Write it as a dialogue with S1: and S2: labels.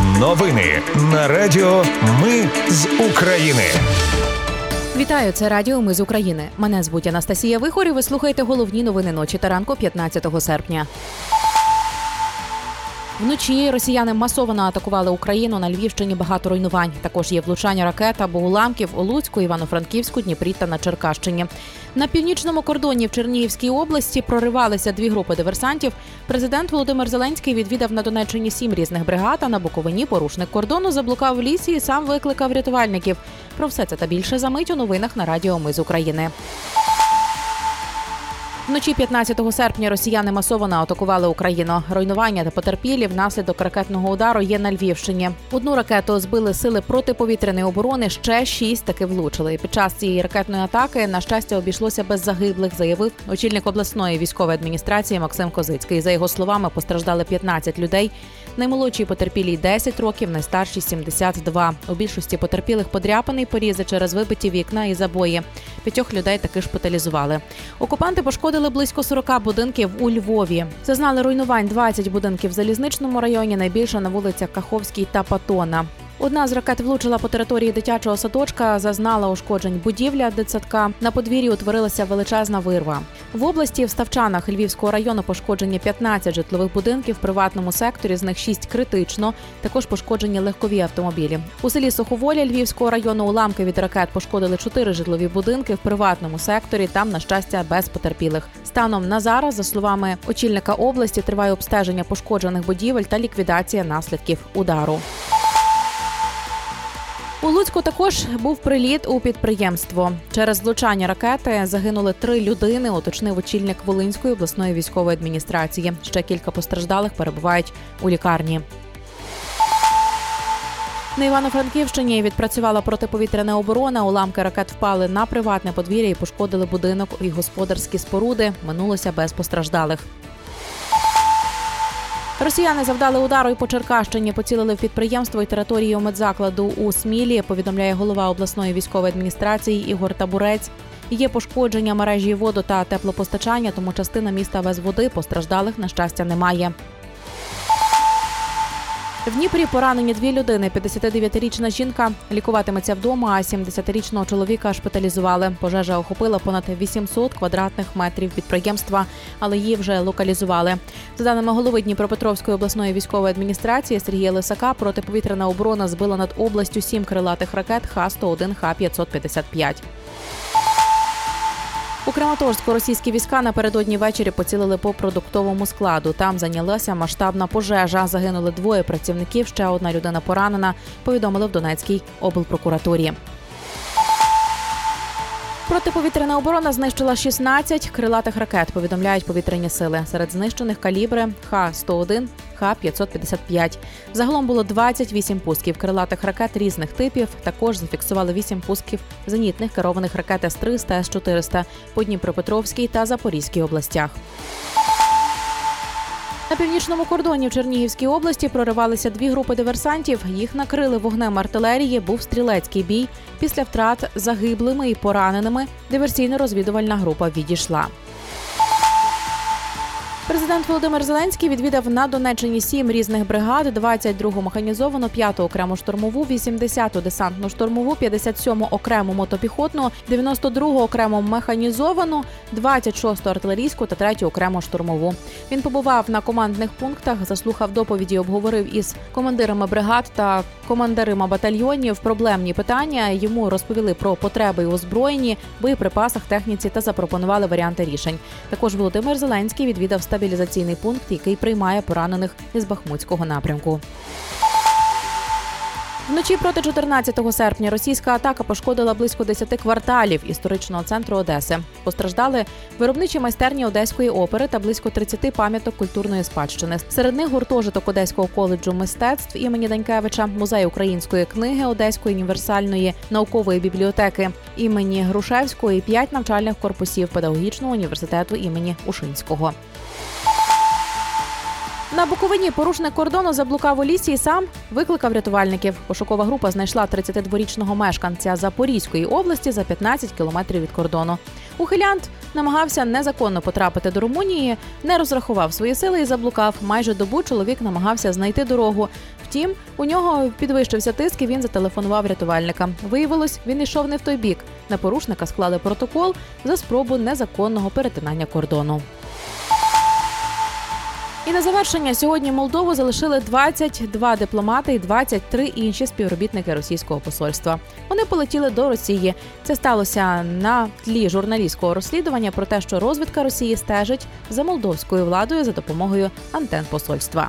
S1: Новини на Радіо Ми з України.
S2: Вітаю, це Радіо Ми з України. Мене звуть Анастасія Вихор і Ви слухаєте головні новини ночі та ранку 15 серпня. Вночі росіяни масово атакували Україну на Львівщині. Багато руйнувань. Також є влучання ракет або уламків у Луцьку, Івано-Франківську, Дніпрі та на Черкащині. На північному кордоні в Чернігівській області проривалися дві групи диверсантів. Президент Володимир Зеленський відвідав на Донеччині сім різних бригад. А на Буковині порушник кордону заблукав в лісі і сам викликав рятувальників. Про все це та більше за мить у новинах на Радіо Ми з України. Вночі 15 серпня росіяни масово атакували Україну. Руйнування та потерпілі внаслідок ракетного удару є на Львівщині. Одну ракету збили сили протиповітряної оборони. Ще шість таки влучили. Під час цієї ракетної атаки на щастя обійшлося без загиблих, заявив очільник обласної військової адміністрації Максим Козицький. За його словами, постраждали 15 людей. Наймолодшій потерпілій 10 років, найстарші 72. У більшості потерпілих подряпаний порізи через вибиті вікна і забої. П'ятьох людей таки шпиталізували. Окупанти пошкодили близько 40 будинків у Львові. Зазнали руйнувань 20 будинків в залізничному районі. Найбільше на вулицях Каховській та Патона. Одна з ракет влучила по території дитячого садочка, зазнала ушкоджень будівля дитсадка. На подвір'ї утворилася величезна вирва. В області в Ставчанах Львівського району пошкоджені 15 житлових будинків в приватному секторі, з них 6 критично. Також пошкоджені легкові автомобілі. У селі Суховоля Львівського району уламки від ракет пошкодили 4 житлові будинки в приватному секторі. Там, на щастя, без потерпілих. Станом на зараз, за словами очільника області, триває обстеження пошкоджених будівель та ліквідація наслідків удару. У Луцьку також був приліт у підприємство. Через влучання ракети загинули три людини. Уточнив очільник Волинської обласної військової адміністрації. Ще кілька постраждалих перебувають у лікарні. На Івано-Франківщині відпрацювала протиповітряна оборона. Уламки ракет впали на приватне подвір'я і пошкодили будинок і господарські споруди. Минулося без постраждалих. Росіяни завдали удару і по Черкащині, поцілили в підприємство і територію медзакладу у Смілі. Повідомляє голова обласної військової адміністрації Ігор Табурець. Є пошкодження мережі воду та теплопостачання, тому частина міста без води постраждалих на щастя немає. В Дніпрі поранені дві людини. 59-річна жінка лікуватиметься вдома, а 70-річного чоловіка шпиталізували. Пожежа охопила понад 800 квадратних метрів підприємства, але її вже локалізували. За даними голови Дніпропетровської обласної військової адміністрації Сергія Лисака, протиповітряна оборона збила над областю сім крилатих ракет Х-101, Х-555. У Краматорську російські війська напередодні ввечері поцілили по продуктовому складу. Там зайнялася масштабна пожежа. Загинули двоє працівників. Ще одна людина поранена. Повідомили в Донецькій облпрокуратурі. Протиповітряна оборона знищила 16 крилатих ракет. Повідомляють повітряні сили. Серед знищених калібри Х-101, Х-555. Загалом було 28 пусків крилатих ракет різних типів. Також зафіксували 8 пусків зенітних керованих ракет С-300 та С-400 по Дніпропетровській та Запорізькій областях. На північному кордоні в Чернігівській області проривалися дві групи диверсантів. Їх накрили вогнем артилерії. Був стрілецький бій. Після втрат загиблими і пораненими диверсійно-розвідувальна група відійшла. Президент Володимир Зеленський відвідав на Донеччині сім різних бригад: 22-гу механізовану, 5-ту окрему штурмову, 80-ту десантну штурмову, 57-му окрему мотопіхотну, 92-гу окрему механізовану, 26-ту артилерійську та 3-ю окрему штурмову. Він побував на командних пунктах, заслухав доповіді, обговорив із командирами бригад та командирами батальйонів проблемні питання. Йому розповіли про потреби у озброєнні, боєприпасах, техніці та запропонували варіанти рішень. Також Володимир Зеленський відвідав стабілізаційний пункт, який приймає поранених із Бахмутського напрямку. Вночі проти 14 серпня російська атака пошкодила близько 10 кварталів історичного центру Одеси. Постраждали виробничі майстерні Одеської опери та близько 30 пам'яток культурної спадщини. Серед них гуртожиток Одеського коледжу мистецтв імені Данькевича, музей української книги Одеської універсальної наукової бібліотеки імені Грушевського і п'ять навчальних корпусів педагогічного університету імені Ушинського. На Буковині порушник кордону заблукав у лісі і сам викликав рятувальників. Пошукова група знайшла 32-річного мешканця Запорізької області за 15 кілометрів від кордону. Ухилянт намагався незаконно потрапити до Румунії, не розрахував свої сили і заблукав. Майже добу чоловік намагався знайти дорогу. Втім, у нього підвищився тиск і він зателефонував рятувальникам. Виявилось, він йшов не в той бік. На порушника склали протокол за спробу незаконного перетинання кордону. І на завершення сьогодні Молдову залишили 22 дипломати і 23 інші співробітники російського посольства. Вони полетіли до Росії. Це сталося на тлі журналістського розслідування про те, що розвідка Росії стежить за молдовською владою за допомогою антен посольства.